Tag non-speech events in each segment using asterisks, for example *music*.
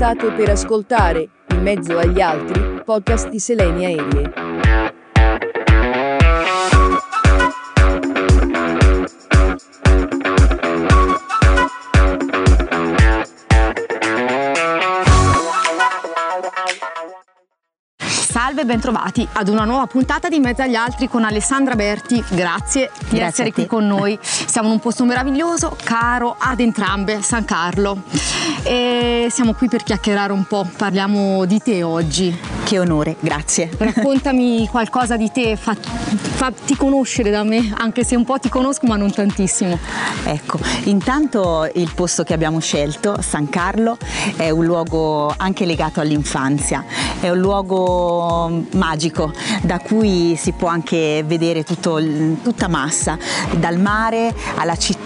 State per ascoltare, in mezzo agli altri, podcast di Selenia Aerie. Salve e bentrovati ad una nuova puntata di Mezzo agli Altri con Alessandra Berti. Grazie di Grazie essere qui con noi. Siamo in un posto meraviglioso, caro ad entrambe, San Carlo. E siamo qui per chiacchierare un po'. Parliamo di te oggi. Che onore, grazie. Raccontami qualcosa di te, fa- fatti conoscere da me, anche se un po' ti conosco ma non tantissimo. Ecco, intanto il posto che abbiamo scelto, San Carlo, è un luogo anche legato all'infanzia, è un luogo magico da cui si può anche vedere tutto tutta massa, dal mare alla città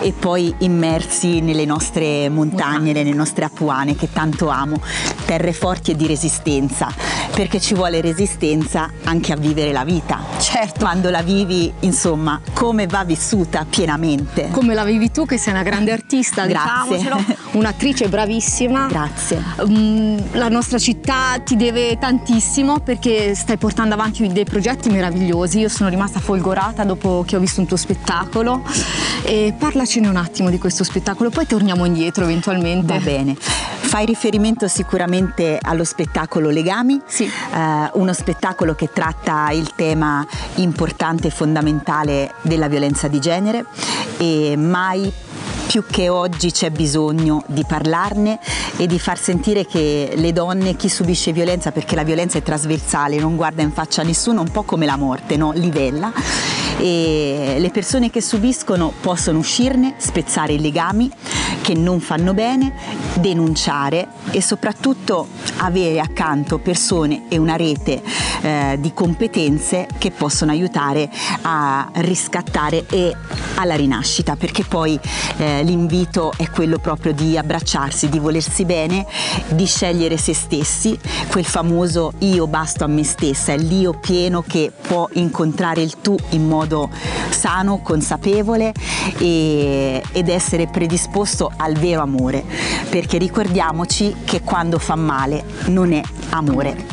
e poi immersi nelle nostre montagne, nelle nostre apuane che tanto amo, terre forti e di resistenza, perché ci vuole resistenza anche a vivere la vita. Certo. Quando la vivi, insomma, come va vissuta pienamente. Come la vivi tu che sei una grande artista, Grazie. diciamocelo, un'attrice bravissima. Grazie. Mm, La nostra città ti deve tantissimo perché stai portando avanti dei progetti meravigliosi. Io sono rimasta folgorata dopo che ho visto un tuo spettacolo. E parlacene un attimo di questo spettacolo, poi torniamo indietro eventualmente. Va bene. Fai riferimento sicuramente allo spettacolo Legami, Sì. eh, uno spettacolo che tratta il tema importante e fondamentale della violenza di genere e mai più che oggi c'è bisogno di parlarne e di far sentire che le donne, chi subisce violenza, perché la violenza è trasversale, non guarda in faccia a nessuno, un po' come la morte, no? livella, e le persone che subiscono possono uscirne, spezzare i legami che non fanno bene, denunciare e soprattutto avere accanto persone e una rete eh, di competenze che possono aiutare a riscattare e alla rinascita, perché poi eh, l'invito è quello proprio di abbracciarsi, di volersi bene, di scegliere se stessi, quel famoso io basto a me stessa, è l'io pieno che può incontrare il tu in modo sano, consapevole e- ed essere predisposto al vero amore, perché ricordiamoci che quando fa male non è amore.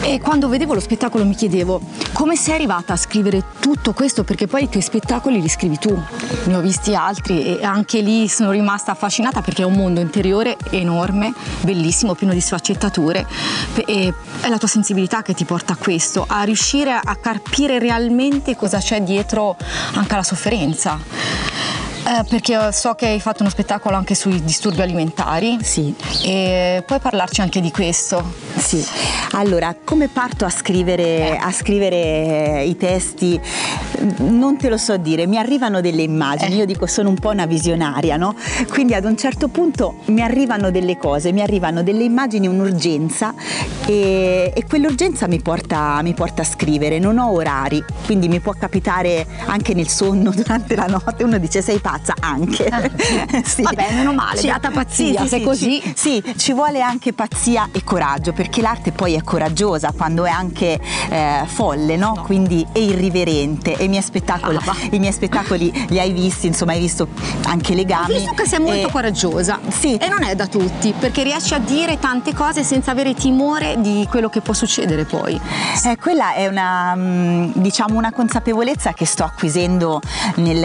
E quando vedevo lo spettacolo mi chiedevo come sei arrivata a scrivere tutto questo perché poi i tuoi spettacoli li scrivi tu. Ne ho visti altri e anche lì sono rimasta affascinata perché è un mondo interiore enorme, bellissimo, pieno di sfaccettature e è la tua sensibilità che ti porta a questo, a riuscire a carpire realmente cosa c'è dietro anche alla sofferenza. Eh, perché so che hai fatto uno spettacolo anche sui disturbi alimentari Sì. e puoi parlarci anche di questo. Sì, allora come parto a scrivere, a scrivere i testi? Non te lo so dire, mi arrivano delle immagini, Eh. io dico sono un po' una visionaria, no? Quindi ad un certo punto mi arrivano delle cose, mi arrivano delle immagini, un'urgenza e, e quell'urgenza mi porta, mi porta a scrivere, non ho orari, quindi mi può capitare anche nel sonno *laughs* durante la notte, uno dice sei pazza anche. *laughs* Sì. Vabbè, meno male, beata pazzia, se così. ci- sì, ci vuole anche pazzia e coraggio, perché l'arte poi è coraggiosa quando è anche eh, folle, no? Quindi è irriverente. E i miei spettacoli, Ah, i miei spettacoli li hai visti, insomma, hai visto anche legami. Ho visto che sei molto E- coraggiosa Sì. e non è da tutti perché riesci a dire tante cose senza avere timore di quello che può succedere poi. Eh, quella è una, mm, diciamo, una consapevolezza che sto acquisendo nel,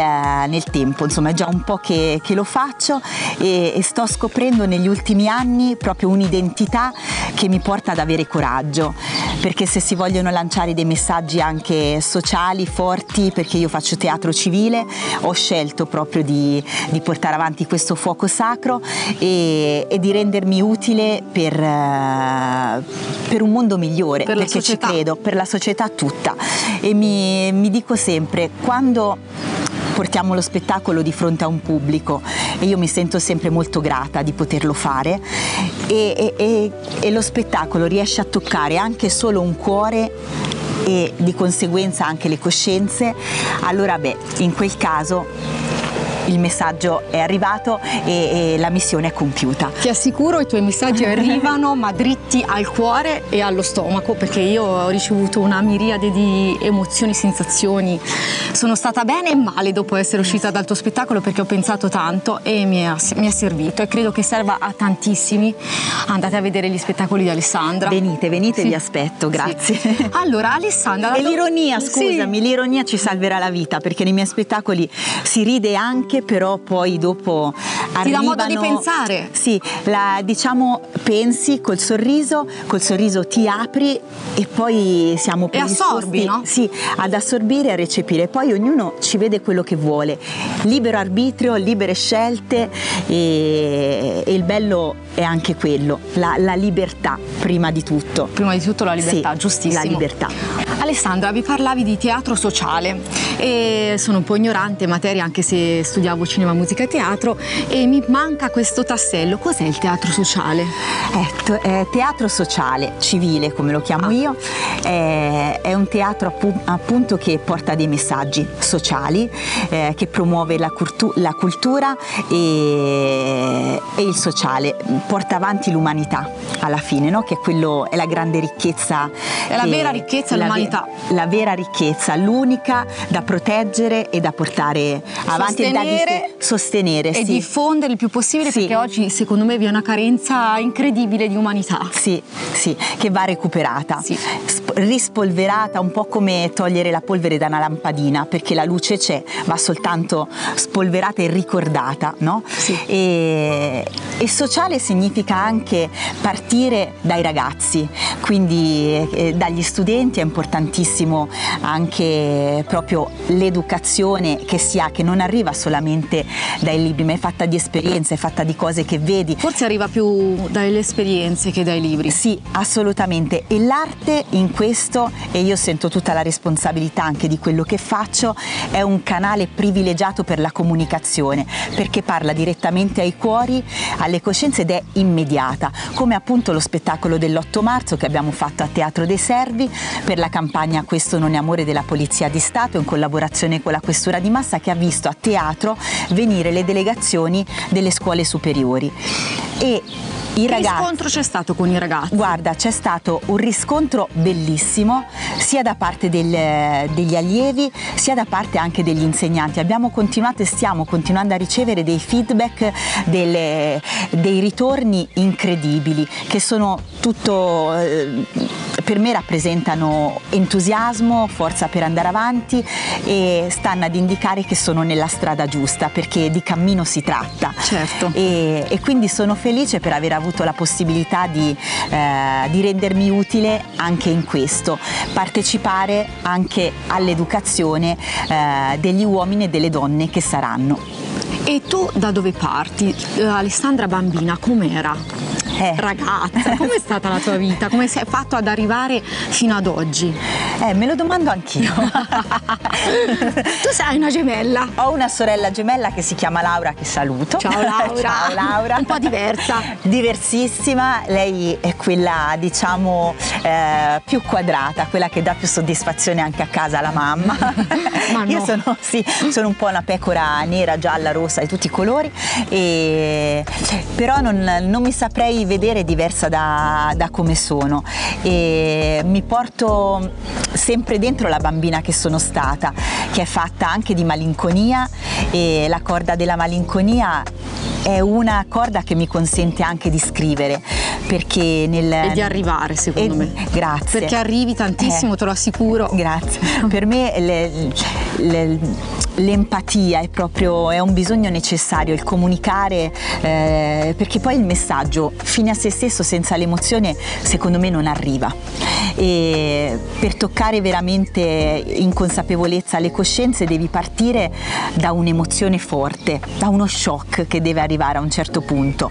nel tempo, insomma è già un po' che, che lo faccio e, e sto scoprendo negli ultimi anni proprio un'identità che mi porta ad avere coraggio, perché se si vogliono lanciare dei messaggi anche sociali forti, perché io faccio teatro civile, ho scelto proprio di, di portare avanti questo fuoco sacro e, e di rendermi utile per, per un mondo migliore, Per perché ci credo, per la società tutta. E mi, mi dico sempre, quando portiamo lo spettacolo di fronte a un pubblico e io mi sento sempre molto grata di poterlo fare. E, e- e- lo spettacolo riesce a toccare anche solo un cuore e di conseguenza anche le coscienze, allora beh, in quel caso il messaggio è arrivato e, e la missione è compiuta. Ti assicuro i tuoi messaggi *laughs* arrivano ma dritti al cuore e allo stomaco perché io ho ricevuto una miriade di emozioni, sensazioni. Sono stata bene e male dopo essere uscita dal tuo spettacolo perché ho pensato tanto e mi è, servito e credo che serva a tantissimi. Andate a vedere gli spettacoli di Alessandra. Venite, venite, Sì. vi aspetto, grazie. Sì. Allora, Alessandra. E l'ironia, scusami, Sì. l'ironia ci salverà la vita perché nei miei spettacoli si ride anche, però poi dopo Ti dà modo di arrivano- pensare. Sì, la- diciamo pensi col sorriso, col sorriso ti apri e poi siamo E assorbi, no? Sì, ad assorbire e a recepire. Poi ognuno ci vede quello che vuole. Libero arbitrio, libere scelte e, e il bello è anche quello, la, la libertà prima di tutto. Prima di tutto la libertà, Sì, giustissimo. La libertà. Alessandra, vi parlavi di teatro sociale e sono un po' ignorante in materia anche se studiavo cinema, musica e teatro e mi manca questo tassello. Cos'è il teatro sociale? Eh, eh, teatro sociale, civile come lo chiamo io, eh, è un teatro appu- appunto che porta dei messaggi sociali, eh, che promuove la, la cultura e, e il sociale, porta avanti l'umanità alla fine, no? che è, quello, è la grande ricchezza. È la vera ricchezza, la l'umanità. la vera ricchezza, l'unica da proteggere e da portare avanti e da Sostenere sostenere. E sì. diffondere il più possibile Sì. perché oggi secondo me vi è una carenza incredibile di umanità. Sì, sì, che va recuperata, Sì. Sp- rispolverata, un po' come togliere la polvere da una lampadina, perché la luce c'è, va soltanto spolverata e ricordata, no? Sì. E, e sociale significa anche partire dai ragazzi, quindi eh, dagli studenti è importantissimo anche proprio l'educazione che si ha, che non arriva solamente dai libri, ma è fatta di esperienze, è fatta di cose che vedi, Forse arriva più dalle esperienze che dai libri. sì, assolutamente. E l'arte in questo, e io sento tutta la responsabilità anche di quello che faccio, è un canale privilegiato per la comunicazione, perché parla direttamente ai cuori, alle coscienze ed è immediata, come appunto lo spettacolo dell'8 marzo che abbiamo fatto a Teatro dei Servi per la campagna Questo non è amore della Polizia di Stato in collaborazione con la Questura di Massa che ha visto a teatro venire le delegazioni delle scuole superiori. E i Che ragazzi riscontro c'è stato con i ragazzi? Guarda, c'è stato un riscontro bellissimo sia da parte del- degli allievi sia da parte anche degli insegnanti. Abbiamo continuato e stiamo continuando a ricevere dei feedback, delle- dei ritorni incredibili che sono tutto, eh, per me rappresentano entusiasmo, forza per andare avanti e stanno ad indicare che sono nella strada giusta perché di cammino si tratta. Certo. E, e quindi sono felice per aver avuto la possibilità di, eh, di rendermi utile anche in questo, partecipare anche all'educazione eh, degli uomini e delle donne che saranno. E tu da dove parti? Eh, Alessandra bambina, com'era? Eh. Ragazza, com'è stata la tua vita? Come sei fatto ad arrivare fino ad oggi? Eh, me lo domando anch'io. *laughs* Tu sei una gemella. Ho una sorella gemella che si chiama Laura che saluto. Ciao Laura. *laughs* Ciao Laura. Un po' diversa. Diversissima, lei è quella diciamo eh, più quadrata, quella che dà più soddisfazione anche a casa alla mamma. *laughs* Ma Io no. sono, sì, sono un po' una pecora nera, gialla, rossa di tutti i colori, e- però non, non mi saprei vedere diversa da, da come sono. E mi porto sempre dentro la bambina che sono stata, che è fatta anche di malinconia e la corda della malinconia è una corda che mi consente anche di scrivere perché nel E di arrivare, secondo me. Grazie Perché arrivi tantissimo, Eh. te lo assicuro. Grazie. Per me le- le- l'empatia è proprio è un bisogno necessario, il comunicare, eh, perché poi il messaggio fine a se stesso senza l'emozione secondo me non arriva. E per toccare veramente in consapevolezza le coscienze devi partire da un'emozione forte, da uno shock che deve arrivare a un certo punto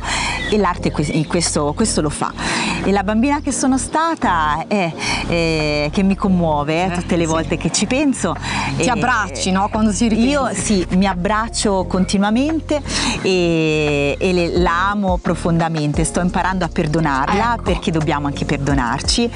e l'arte que- questo, questo lo fa. E la bambina che sono stata è, è- che mi commuove eh, tutte le sì. volte che ci penso. Ti E- abbracci, no? Quando si io sì, mi abbraccio continuamente e, e le, la amo profondamente, sto imparando a perdonarla Ecco. perché dobbiamo anche perdonarci.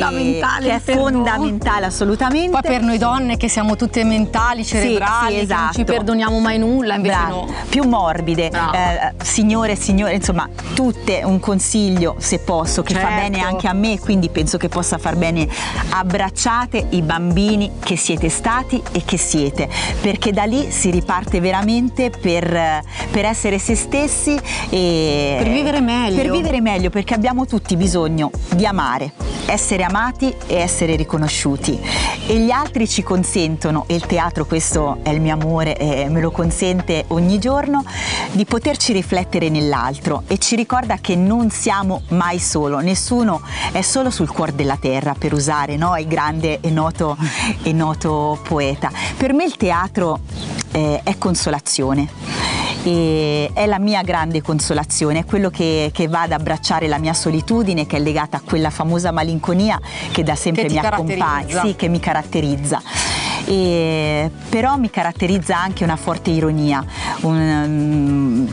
Fondamentale Che è fondamentale assolutamente. Poi per noi donne che siamo tutte mentali, cerebrali, sì, che non ci esatto. perdoniamo mai nulla, invece Brava. no. più morbide, eh, signore e signore, insomma, tutte un consiglio se posso che fa Certo. bene anche a me, quindi penso che possa far bene. Abbracciate i bambini che siete stati e che siete, perché da lì si riparte veramente per, per essere se stessi e Per vivere meglio. Per vivere meglio, perché abbiamo tutti bisogno di amare, essere amati e essere riconosciuti. E gli altri ci consentono, e il teatro questo è il mio amore e me lo consente ogni giorno, di poterci riflettere nell'altro e ci ricorda che non siamo mai solo, nessuno è solo sul cuore della terra, per usare no, il grande e noto, e noto poeta. Per me il teatro eh, è consolazione e è la mia grande consolazione, è quello che, che va ad abbracciare la mia solitudine che è legata a quella famosa malinconia che da sempre Che mi accompagna, sì, che mi caratterizza. E, però mi caratterizza anche una forte ironia, un, mm,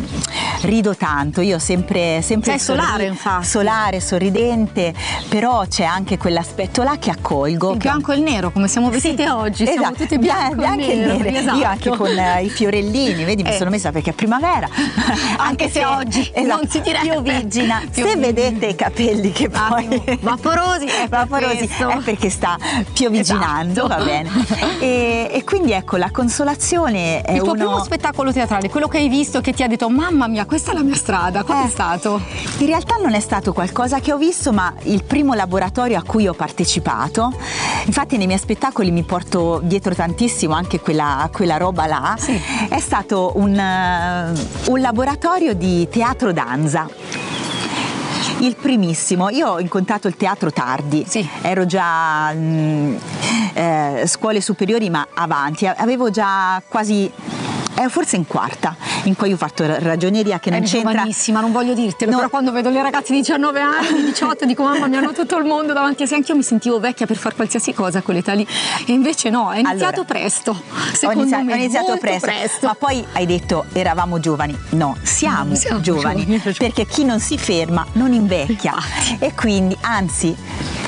rido tanto, io sempre, sempre Sei solare, infatti. solare, sorridente, però c'è anche quell'aspetto là che accolgo. Il bianco e il nero, come siamo vestite sì, oggi, siamo esatto, tutte bianco, bianche e nero. nere. esatto. Io anche con eh, i fiorellini, vedi, mi Eh. sono messa perché è primavera. *laughs* Anche se oggi non si direbbe. Piovigina. Più- Se vedete i capelli che poi Attimo, vaporosi, *laughs* è vaporosi, questo. è perché sta pioviginando, Esatto. va bene. *laughs* E, e quindi ecco, la consolazione è Il tuo uno primo spettacolo teatrale, quello che hai visto che ti ha detto mamma mia questa è la mia strada, qual è Eh. stato? In realtà non è stato qualcosa che ho visto, ma il primo laboratorio a cui ho partecipato. Infatti nei miei spettacoli mi porto dietro tantissimo anche quella, quella roba là. Sì. È stato un, eh, un laboratorio di teatro danza. Il primissimo, io ho incontrato il teatro tardi, Sì. ero già mm, eh, scuole superiori ma avanti, avevo già quasi, eh, forse in quarta, in cui ho fatto ragioneria che non Eri c'entra. giovanissima, non voglio dirtelo, No. però quando vedo le ragazze di 19 anni, *laughs* 18, dico mamma mia hanno tutto il mondo davanti a sé, anche io mi sentivo vecchia per fare qualsiasi cosa a quell'età lì. E invece no, è iniziato Allora, presto. Ho Secondo iniziato, me ho iniziato molto presto, ma poi hai detto eravamo giovani. No, siamo, siamo giovani, giovani, perché chi non si ferma non invecchia. E quindi, anzi,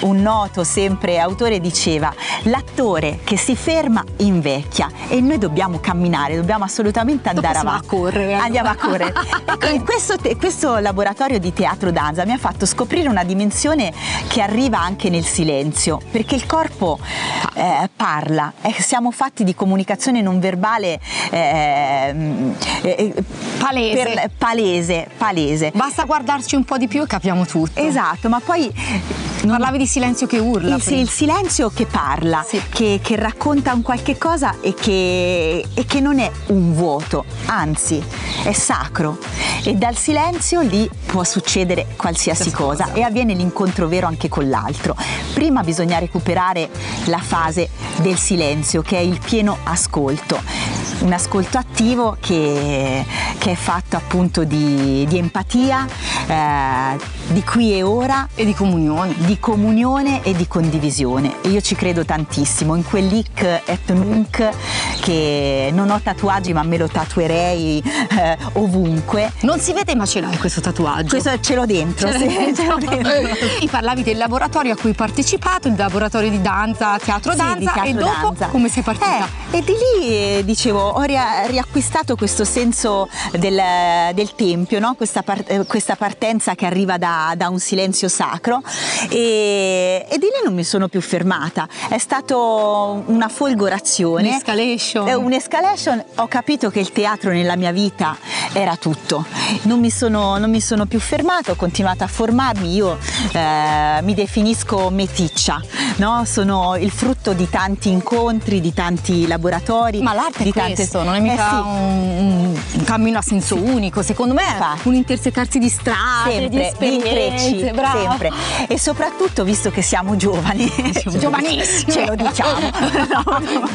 un noto sempre autore diceva l'attore che si ferma invecchia e noi dobbiamo camminare, dobbiamo assolutamente andare passiamo avanti. a correre. Andiamo a correre. *laughs* E quindi questo, te- questo laboratorio di teatro danza mi ha fatto scoprire una dimensione che arriva anche nel silenzio, perché il corpo eh, parla, eh, siamo fatti di comunicazione non verbale ehm, eh, eh, Palese. per- palese, palese. Basta guardarci un po' di più e capiamo tutto. Esatto, ma poi non- Parlavi di silenzio che urla. il, il silenzio che parla, Sì. che, che racconta un qualche cosa e che, e che non è un vuoto, anzi è sacro. E dal silenzio lì può succedere qualsiasi cosa, cosa. e avviene l'incontro vero anche con l'altro. Prima bisogna recuperare la fase del silenzio, che è il pieno ascolto. Un ascolto attivo che, che è fatto appunto di, di empatia, eh, di qui e ora E di comunione. di comunione e di condivisione. E io ci credo tantissimo in quell'hic et nunc che non ho tatuaggi ma me lo tatuerei eh, ovunque. Non si vede ma ce l'hai questo tatuaggio. Questo ce l'ho dentro, *laughs* Ce sì, l'ho dentro. dentro. Mi parlavi del laboratorio a cui hai partecipato, il laboratorio di danza, teatro Sì, danza teatro e dopo danza. come sei partita? Eh, e di lì eh, dicevo ho ria- riacquistato questo senso del, del tempio, no? questa, par- eh, questa partenza che arriva da, da un silenzio sacro e, e di lì non mi sono più fermata. È stato una folgorazione. Un'escalation. Eh, un'escalation, ho capito che il teatro nella mia vita era tutto. Non mi sono, non mi sono più fermata, ho continuato a formarmi. Io eh, mi definisco meticcia, no? sono il frutto di tanti incontri, di tanti laboratori. Ma l'arte di è tante- questo, non è Eh mica sì. un, un cammino a senso unico, secondo me è un intersecarsi di strade, di sempre, di esperienze, sempre. E soprattutto, visto che siamo giovani, Siamo *laughs* giovanissime. ce lo diciamo, *laughs* no?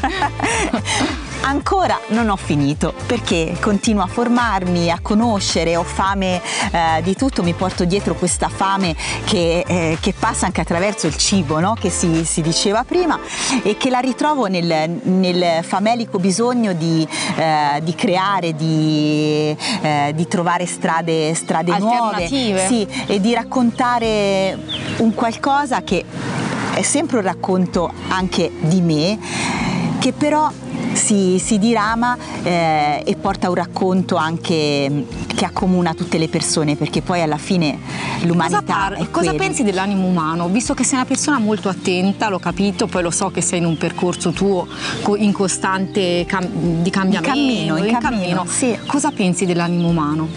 Ancora non ho finito perché continuo a formarmi, a conoscere, ho fame eh, di tutto, mi porto dietro questa fame che, eh, che passa anche attraverso il cibo, no? che si, si, diceva prima, e che la ritrovo nel, nel famelico bisogno di, eh, di creare, di, eh, di, trovare strade, strade nuove sì, e di raccontare un qualcosa che è sempre un racconto anche di me, che però si, si dirama eh, e porta un racconto anche che accomuna tutte le persone perché poi alla fine l'umanità cosa, è cosa pensi dell'animo umano? Visto che sei una persona molto attenta, l'ho capito, poi lo so che sei in un percorso tuo in costante cam- di cambiamento, in cammino, in in cammino, cammino. Sì. Cosa pensi dell'animo umano?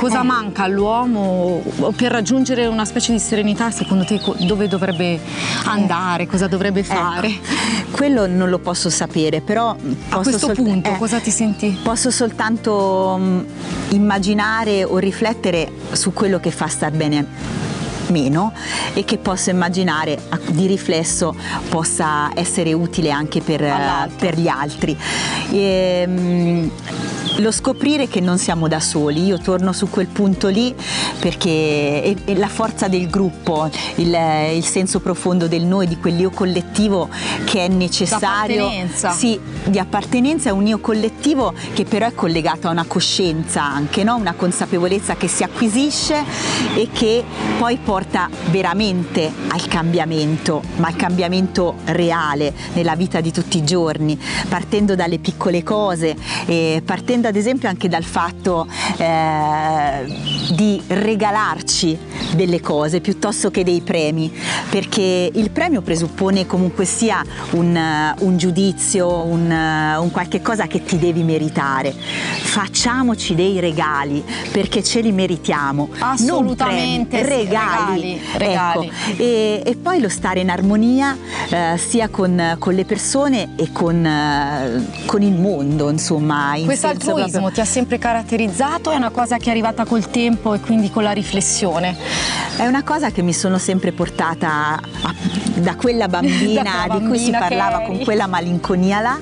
Cosa Eh. manca all'uomo per raggiungere una specie di serenità? Secondo te dove dovrebbe andare? Cosa dovrebbe fare? Ecco, quello non lo posso sapere, però A questo solt- punto eh, cosa ti senti? Posso soltanto mh, immaginare o riflettere su quello che fa star bene meno e che posso immaginare a- di riflesso possa essere utile anche per, eh, per gli altri. E, mh, lo scoprire che non siamo da soli, io torno su quel punto lì perché è, è la forza del gruppo, il, il senso profondo del noi, di quell'io collettivo che è necessario. D'appartenenza. Sì, di appartenenza è un io collettivo che però è collegato a una coscienza anche, no? una consapevolezza che si acquisisce e che poi porta veramente al cambiamento, ma al cambiamento reale nella vita di tutti i giorni, partendo dalle piccole cose, e partendo ad esempio anche dal fatto eh, di regalarci delle cose piuttosto che dei premi, perché il premio presuppone comunque sia un, eh, un giudizio, un, eh, un qualche cosa che ti devi meritare. Facciamoci dei regali perché ce li meritiamo. Assolutamente premi, sì, regali. regali. Ecco. E, e poi lo stare in armonia eh, sia con, con le persone e con, eh, con il mondo, insomma. in Questo altruismo proprio- ti ha sempre caratterizzato? È una cosa che è arrivata col tempo e quindi con la riflessione? È una cosa che mi sono sempre portata a- da quella *laughs* bambina, Da di cui si bambina parlava eri. con quella malinconia là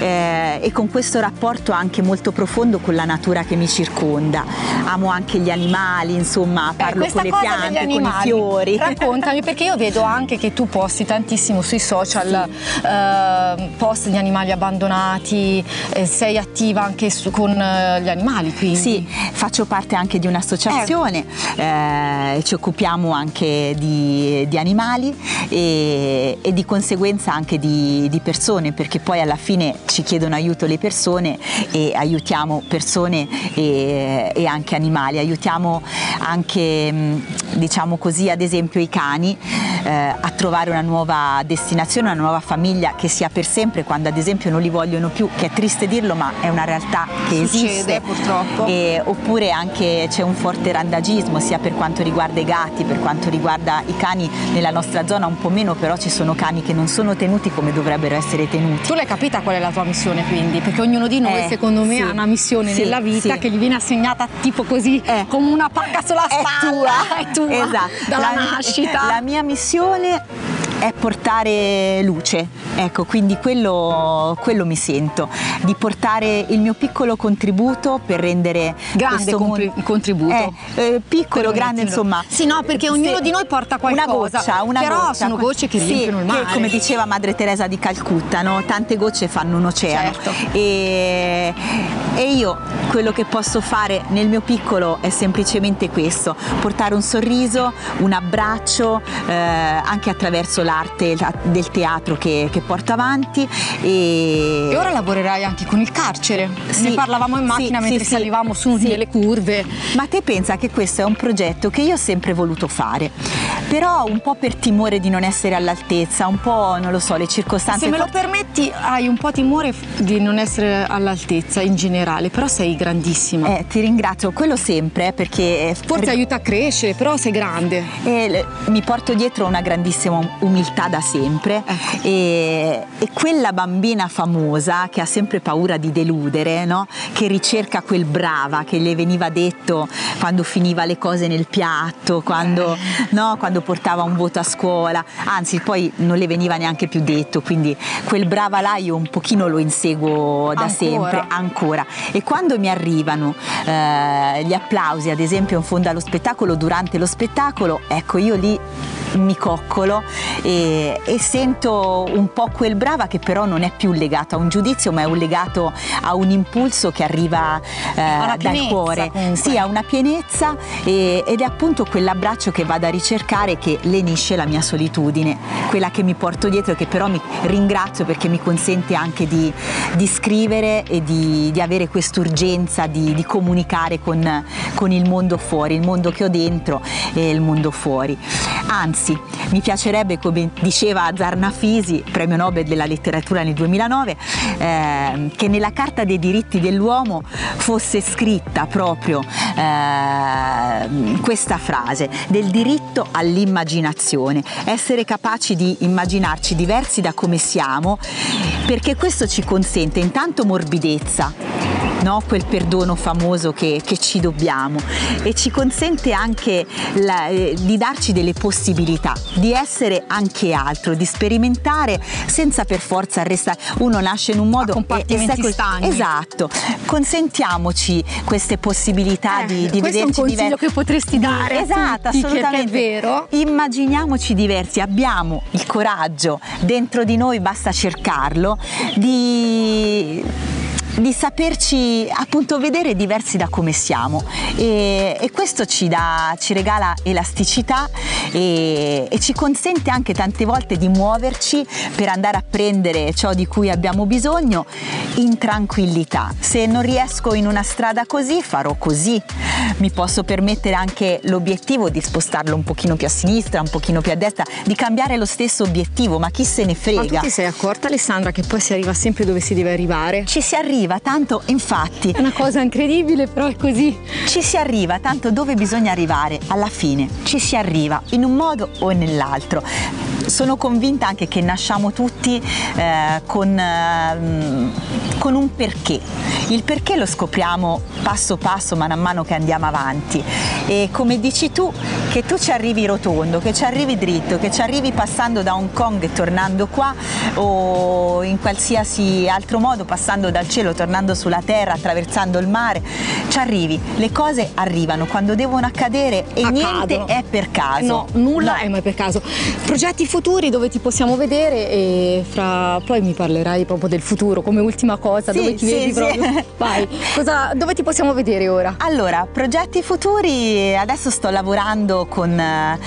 eh, e con questo rapporto anche molto profondo con la natura che mi circonda. Amo anche gli animali, insomma, Eh, parlo con le piante, con i fiori. Raccontami, perché io vedo anche che tu posti tantissimo sui social eh, post di animali abbandonati, eh, sei attiva anche su- con eh, gli animali, quindi. Sì, faccio parte anche di un'associazione, ci occupiamo anche di, di animali e, e di conseguenza anche di, di persone, perché poi alla fine ci chiedono aiuto le persone e aiutiamo persone e, e anche animali, aiutiamo anche mh, diciamo così ad esempio i cani eh, a trovare una nuova destinazione, una nuova famiglia che sia per sempre quando ad esempio non li vogliono più, che è triste dirlo ma è una realtà che Succede, esiste purtroppo. E- oppure anche c'è un forte randagismo sia per quanto riguarda i gatti, per quanto riguarda i cani nella nostra zona un po' meno, però ci sono cani che non sono tenuti come dovrebbero essere tenuti. Tu l'hai capita qual è la tua missione quindi? Perché ognuno di noi Eh, secondo me sì, ha una missione sì, nella vita sì. che gli viene assegnata tipo così, Eh. come una pacca sulla È spalla. *laughs* È tua, Esatto. dalla La- nascita. La mia missione è portare luce, ecco, quindi quello, quello mi sento, di portare il mio piccolo contributo per rendere Grande compri- contributo. Eh, eh, piccolo, grande, insomma. Sì, no, perché ognuno di noi porta Una qualcosa, goccia, una però goccia. sono gocce che Sì, riempiono il mare. come diceva Madre Teresa di Calcutta, no? tante gocce fanno un oceano. Certo. E, e io quello che posso fare nel mio piccolo è semplicemente questo, portare un sorriso, un abbraccio, eh, anche attraverso l'arte la- del teatro che, che porto avanti. E, E ora lavorerai anche con il carcere. Sì, ne parlavamo in macchina sì, mentre sì. salivamo su Sì. nelle curve. Ma te pensa che questo è un progetto che io ho sempre voluto fare, però un po' per timore di non essere all'altezza, un po' non lo so, le circostanze. Se me lo permetti, hai un po' timore di non essere all'altezza in generale, però sei grandissima. Eh, ti ringrazio, quello sempre eh, perché Forse aiuta a crescere, però sei grande. E l- mi porto dietro una grandissima umiltà umiltà da sempre Ecco. e, e quella bambina famosa che ha sempre paura di deludere, no? che ricerca quel brava che le veniva detto quando finiva le cose nel piatto, quando, no? quando portava un voto a scuola, anzi poi non le veniva neanche più detto, quindi quel brava là io un pochino lo inseguo da Ancora? sempre, ancora. E quando mi arrivano eh, gli applausi, ad esempio in fondo allo spettacolo, durante lo spettacolo, ecco io lì mi coccolo e, e sento un po' quel brava che però non è più legato a un giudizio ma è un legato a un impulso che arriva eh, dal cuore. comunque. sì a una pienezza e- ed è appunto quell'abbraccio che vado a ricercare che lenisce la mia solitudine. Quella che mi porto dietro e che però mi ringrazio perché mi consente anche di, di scrivere e di, di avere quest'urgenza di, di comunicare con, con il mondo fuori il mondo che ho dentro e il mondo fuori anzi mi piacerebbe come diceva Zarnafisi premio Nobel della letteratura nel 2009 ehm, che nella carta dei diritti dell'uomo fosse scritta proprio ehm, questa frase del diritto all'immaginazione essere capaci di immaginarci diversi da come siamo perché questo ci consente intanto morbidezza no? quel perdono famoso che, che ci dobbiamo e ci consente anche la- eh, di darci delle possibilità, di essere anche altro, di sperimentare senza per forza restare. Uno nasce in un modo compartimenti sai- stagni. Esatto, consentiamoci queste possibilità Eh, di, di questo è un vederci consiglio diversi. che potresti dare a Esatto, che è assolutamente. vero. Immaginiamoci diversi, abbiamo il coraggio dentro di noi, basta cercarlo, di di saperci appunto vedere diversi da come siamo e, e questo ci, dà, ci regala elasticità e, e ci consente anche tante volte di muoverci per andare a prendere ciò di cui abbiamo bisogno in tranquillità. Se non riesco in una strada così farò così, mi posso permettere anche l'obiettivo di spostarlo un pochino più a sinistra, un pochino più a destra, di cambiare lo stesso obiettivo, ma chi se ne Ma frega? tu ti sei accorta Alessandra che poi si arriva sempre dove si deve arrivare? Ci si arriva, tanto infatti È una cosa incredibile, però è così. ci si arriva, tanto dove bisogna arrivare alla fine, ci si arriva in un modo o nell'altro. Sono convinta anche che nasciamo tutti eh, con, ehm, con un perché. Il perché lo scopriamo passo passo, mano a mano che andiamo avanti. E come dici tu, che tu ci arrivi rotondo, che ci arrivi dritto, che ci arrivi passando da Hong Kong e tornando qua o in qualsiasi altro modo, passando dal cielo, tornando sulla terra, attraversando il mare, ci arrivi. Le cose arrivano quando devono accadere e niente Accadono. è per caso. No, nulla No. è mai per caso. Progetti futuri dove ti possiamo vedere e fra poi mi parlerai proprio del futuro come ultima cosa, Sì, dove ti sì, vedi sì. proprio. Vai, cosa, dove ti possiamo vedere ora? Allora, progetti futuri, adesso sto lavorando con, eh,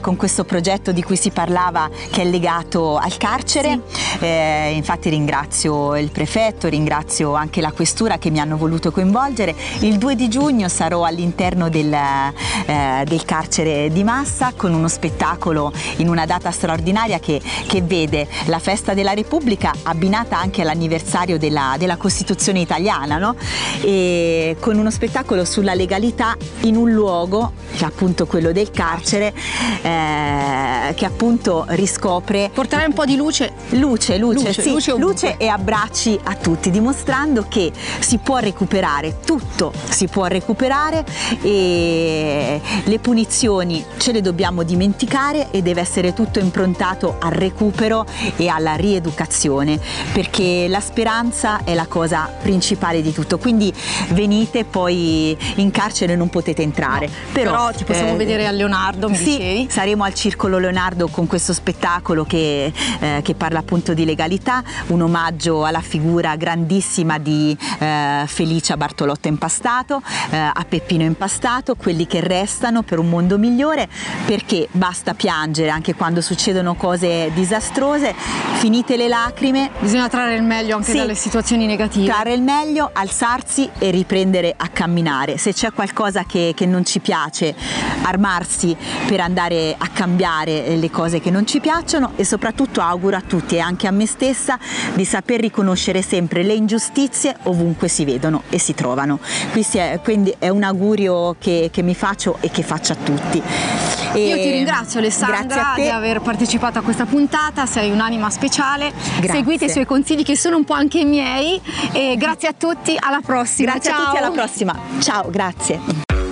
con questo progetto di cui si parlava che è legato al carcere, Eh, infatti ringrazio il prefetto, ringrazio anche la questura che mi hanno voluto coinvolgere. Il 2 di giugno sarò all'interno del, eh, del carcere di Massa con uno spettacolo in una data straordinaria che, che vede la festa della Repubblica abbinata anche all'anniversario della, della Costituzione italiana, no? e con uno spettacolo sulla legalità in un luogo, che è appunto quello del carcere, eh, che appunto riscopre Portare un po' di luce. Luce, luce, Luce, sì, luce ovunque. e abbracci a tutti, dimostrando che si può recuperare, tutto si può recuperare e le punizioni ce le dobbiamo dimenticare e deve essere tutto improntato al recupero e alla rieducazione, perché la speranza è la cosa principale di tutto. Quindi venite, poi in carcere non potete entrare. Però, ti possiamo eh, vedere a Leonardo, mi sì, dicevi. saremo al Circolo Leonardo con questo spettacolo che, eh, che parla appunto di legalità, un omaggio alla figura grandissima di eh, Felicia Bartolotto Impastato, eh, a Peppino Impastato, quelli che restano per un mondo migliore, perché basta piangere anche quando succedono cose disastrose, finite le lacrime, Bisogna trarre il meglio anche Sì. dalle situazioni negative. Trarre il meglio, alzarsi e riprendere a camminare. Se c'è qualcosa che, che non ci piace, armarsi per andare a cambiare le cose che non ci piacciono e soprattutto auguro a tutti e anche a me stessa di saper riconoscere sempre le ingiustizie notizie ovunque si vedono e si trovano. Quindi è un augurio che, che mi faccio e che faccio a tutti. E Io ti ringrazio Alessandra di aver partecipato a questa puntata, sei un'anima speciale, grazie. seguite i suoi consigli che sono un po' anche miei e grazie a tutti, alla prossima. Grazie Ciao. a tutti, alla prossima. Ciao, grazie.